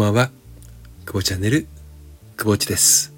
ばんは。久保チャンネル、久保地です。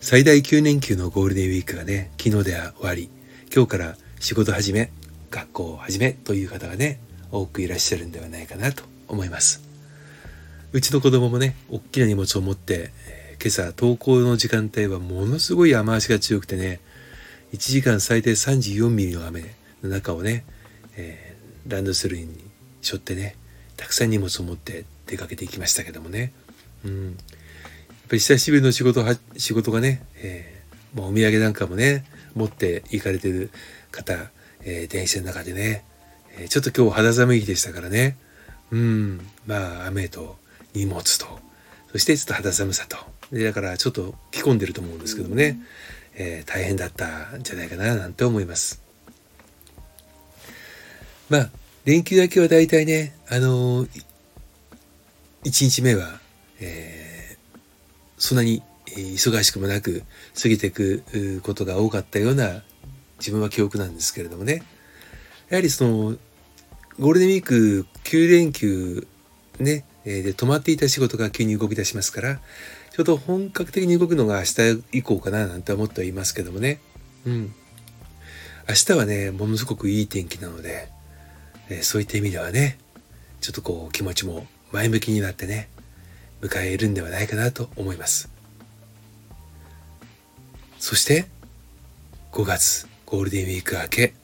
最大9連休のゴールデンウィークがね、昨日では終わり、今日から仕事始め、学校を始めという方がね、多くいらっしゃるんではないかなと思います。うちの子供もね、大きな荷物を持って、今朝登校の時間帯はものすごい雨足が強くてね、1時間最低34ミリの雨の中をね、えー、ランドセルに背負ってね、たくさん荷物を持って出かけていきましたけどもね。うん。やっぱり久しぶりの仕事は、仕事がね、えー、もうお土産なんかもね、持って行かれてる方、えー、電車の中でね、えー、ちょっと今日肌寒い日でしたからね。うん。まあ、雨と荷物と、そしてちょっと肌寒さと。で、だからちょっと着込んでると思うんですけどもね、えー、大変だったんじゃないかな、なんて思います。まあ、連休明けは大体ね、あのー、1日目は、えー、そんなに忙しくもなく過ぎていくことが多かったような自分は記憶なんですけれどもね。やはりその、ゴールデンウィーク9連休ね、で止まっていた仕事が急に動き出しますから、ちょっと本格的に動くのが明日以降かななんて思ってはいますけどもね。うん。明日はね、ものすごくいい天気なので、えそういった意味ではねちょっとこう気持ちも前向きになってね迎えるんではないかなと思います。そして5月ゴールデンウィーク明け、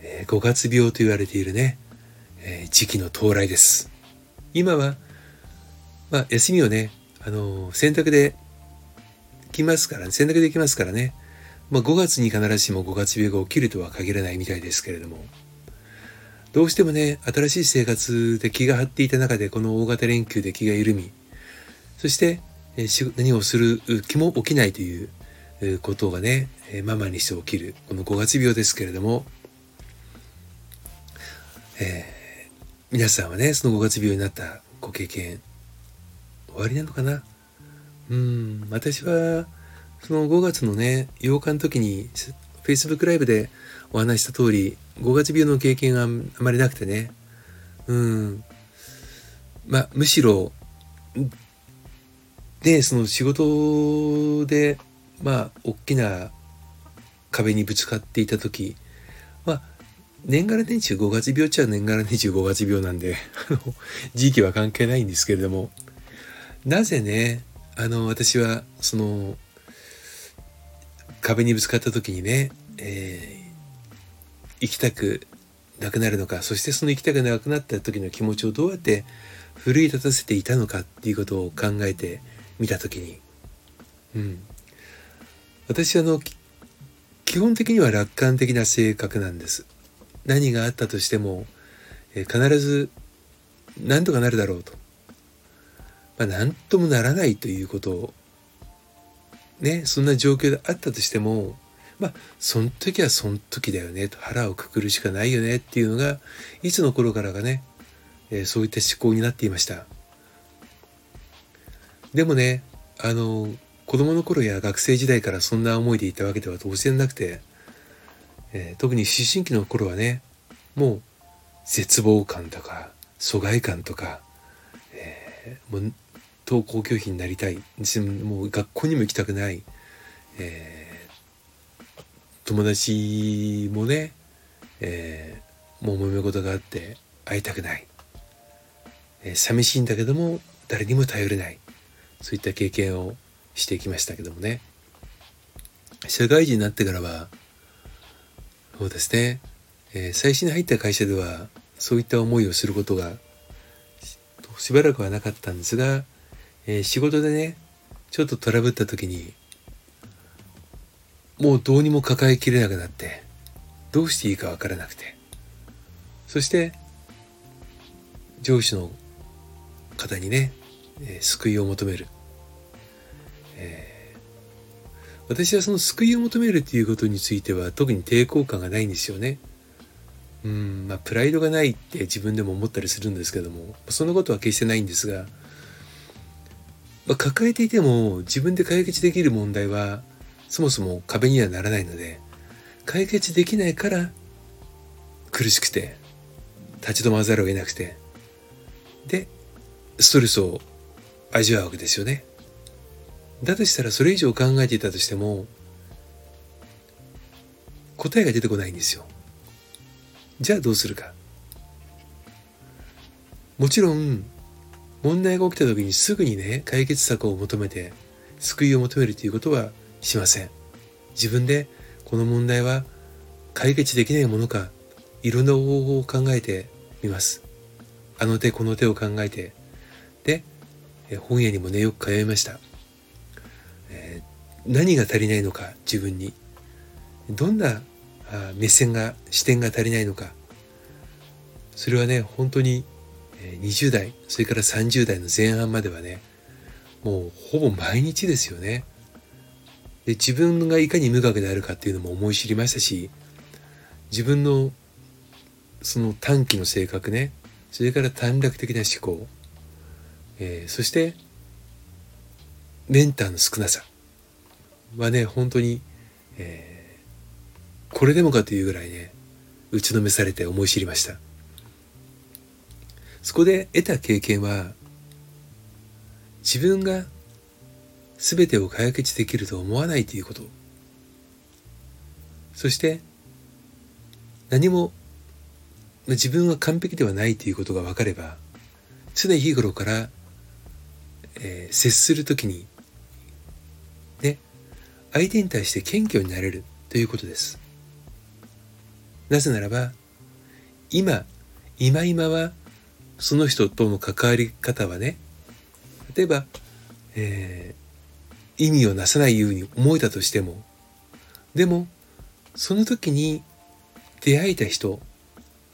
え5月病と言われているね、え時期の到来です。今はまあ休みをねあの洗濯で来ますから、ね、洗濯できますからねまあ、5月に必ずしも5月病が起きるとは限らないみたいですけれどもどうしてもね、新しい生活で気が張っていた中で、この大型連休で気が緩み、そして、え何をする気も起きないということがね、ママにして起きる、この5月病ですけれども、えー、皆さんはね、その5月病になったご経験、終わりなのかな？うん、私は、その5月のね、8日の時に、Facebook ライブでお話した通り、5月病の経験があまりなくてね。うん。まあ、むしろ、で、その仕事で、まあ、大きな壁にぶつかっていた時、まあ、年がら年中5月病っちゃ年がら年中5月病なんで、時期は関係ないんですけれども、なぜね、あの、私は、その、壁にぶつかった時にね、えー生きたくなくなるのかそしてその生きたくなくなった時の気持ちをどうやって奮い立たせていたのかっていうことを考えてみた時に、うん、私あの基本的には楽観的な性格なんです。何があったとしても、え必ず何とかなるだろうと。まあ、何ともならないということをねそんな状況であったとしてもまあその時はその時だよねと腹をくくるしかないよねっていうのがいつの頃からかね、えー、そういった思考になっていました。でもねあの子供の頃や学生時代からそんな思いでいたわけでは当然なくて、えー、特に思春期の頃はねもう絶望感とか疎外感とか、えー、もう登校拒否になりたい。もう学校にも行きたくない、えー友達もね、えー、もう揉め事があって会いたくない、えー、寂しいんだけども誰にも頼れない。そういった経験をしてきましたけどもね。社会人になってからはそうですね、えー、最初に入った会社ではそういった思いをすることがしばらくはなかったんですが、えー、仕事でねちょっとトラブった時にもうどうにも抱えきれなくなってどうしていいかわからなくて。そして上司の方にね、えー、救いを求める、えー、私はその救いを求めるっていうことについては特に抵抗感がないんですよね。うんまあプライドがないって自分でも思ったりするんですけどもそんなことは決してないんですが、まあ、抱えていても自分で解決できる問題はそもそも壁にはならないので解決できないから苦しくて立ち止まらざるを得なくてでストレスを味わうわけですよね。だとしたらそれ以上考えていたとしても答えが出てこないんですよ。じゃあどうするか。もちろん問題が起きた時にすぐにね解決策を求めて救いを求めるということはしません。自分でこの問題は解決できないものかいろんな方法を考えてみます。あの手この手を考えてで本屋にもねよく通いました、えー、何が足りないのか自分にどんな目線が視点が足りないのかそれはね本当に20代それから30代の前半まではねもうほぼ毎日ですよねで自分がいかに無学であるかっていうのも思い知りましたし自分のその短期の性格ねそれから短絡的な思考、えー、そしてメンターの少なさ。はね本当に、えー、これでもかというぐらいね打ちのめされて思い知りました。そこで得た経験は自分が全てを解決できると思わないということ。そして何も自分は完璧ではないということが分かれば常日頃から、えー、接する時にね相手に対して謙虚になれるということです。なぜならば今今今はその人との関わり方はね例えば、えー、意味をなさないように思えたとしてもでもその時に出会えた人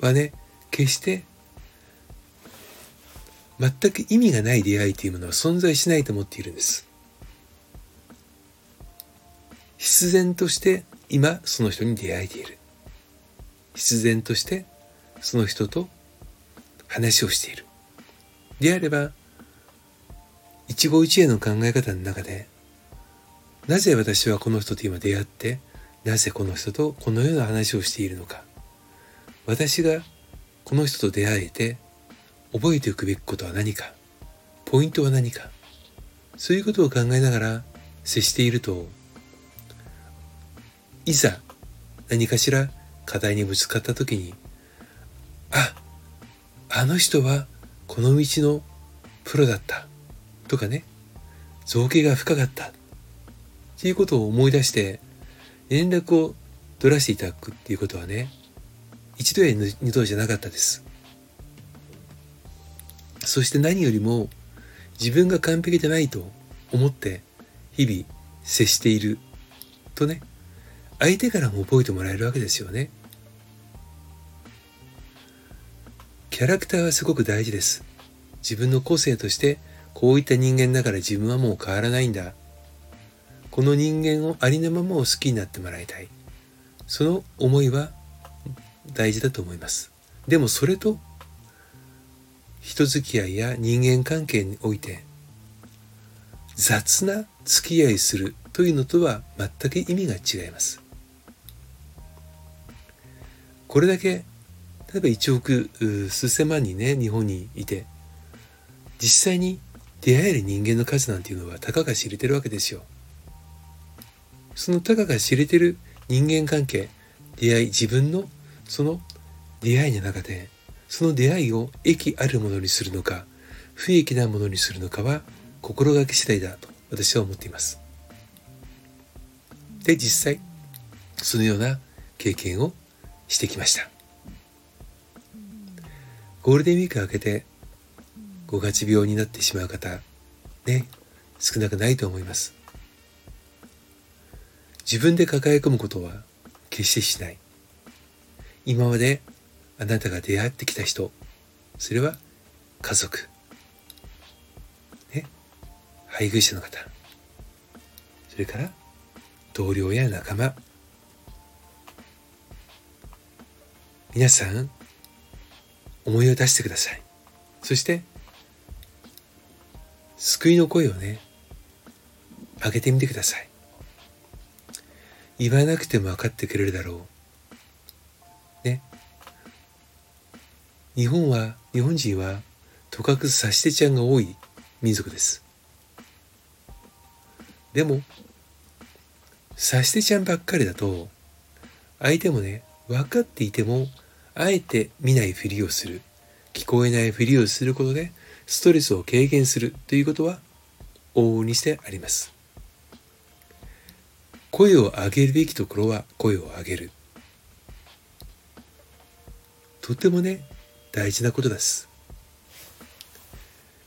はね決して全く意味がない出会いというものは存在しないと思っているんです。必然として今その人に出会えている。必然としてその人と話をしている。であれば一期一会の考え方の中でなぜ私はこの人と今出会ってなぜこの人とこのような話をしているのか。私がこの人と出会えて覚えておくべきことは何かポイントは何か。そういうことを考えながら接しているといざ何かしら課題にぶつかった時にああの人はこの道のプロだった。とかね造形が深かった。っていうことを思い出して連絡を取らせていただくっていうことはね一度や二度じゃなかったです。そして何よりも自分が完璧でないと思って日々接しているとね相手からも覚えてもらえるわけですよね。キャラクターはすごく大事です。自分の個性としてこういった人間だから自分はもう変わらないんだ。この人間をありのままを好きになってもらいたい。その思いは大事だと思います。でもそれと人付き合いや人間関係において雑な付き合いするというのとは全く意味が違います。これだけ例えば1億数千万人ね日本にいて実際に出会える人間の数なんていうのはたかが知れてるわけですよ。そのたかが知れてる人間関係出会い自分のその出会いの中でその出会いを益あるものにするのか不益なものにするのかは心がけ次第だと私は思っています。で実際そのような経験をしてきました。ゴールデンウィーク明けて5月病になってしまう方ね少なくないと思います。自分で抱え込むことは決してしない。今まであなたが出会ってきた人それは家族ね配偶者の方それから同僚や仲間皆さん思いを出してください。そして救いの声をね上げてみてください。言わなくても分かってくれるだろう。ね。日本は日本人はとかく差し手ちゃんが多い民族です。でも差し手ちゃんばっかりだと相手もね分かっていてもあえて見ないふりをする。聞こえないふりをすることでストレスを軽減するということは往々にしてあります。声を上げるべきところは声を上げる。とてもね大事なことです。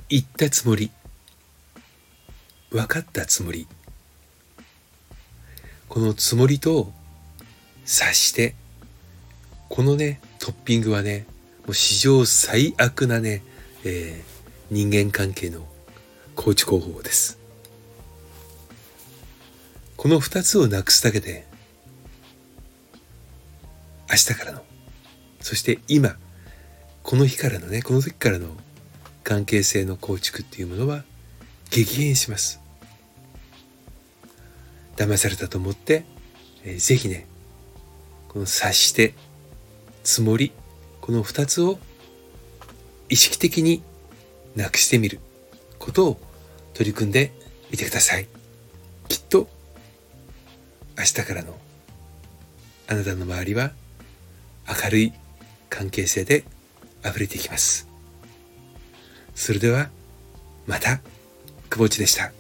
言ったつもり。分かったつもり。このつもりと察してこのねトッピングはねもう史上最悪なね、えー、人間関係の構築方法です。この2つをなくすだけで明日からのそして今この日からのねこの時からの関係性の構築っていうものは激変します。騙されたと思って、えー、ぜひねこの察してつもりこの2つを意識的になくしてみることを取り組んでみてください。明日からのあなたの周りは明るい関係性で溢れていきますそれではまたくぼちでした。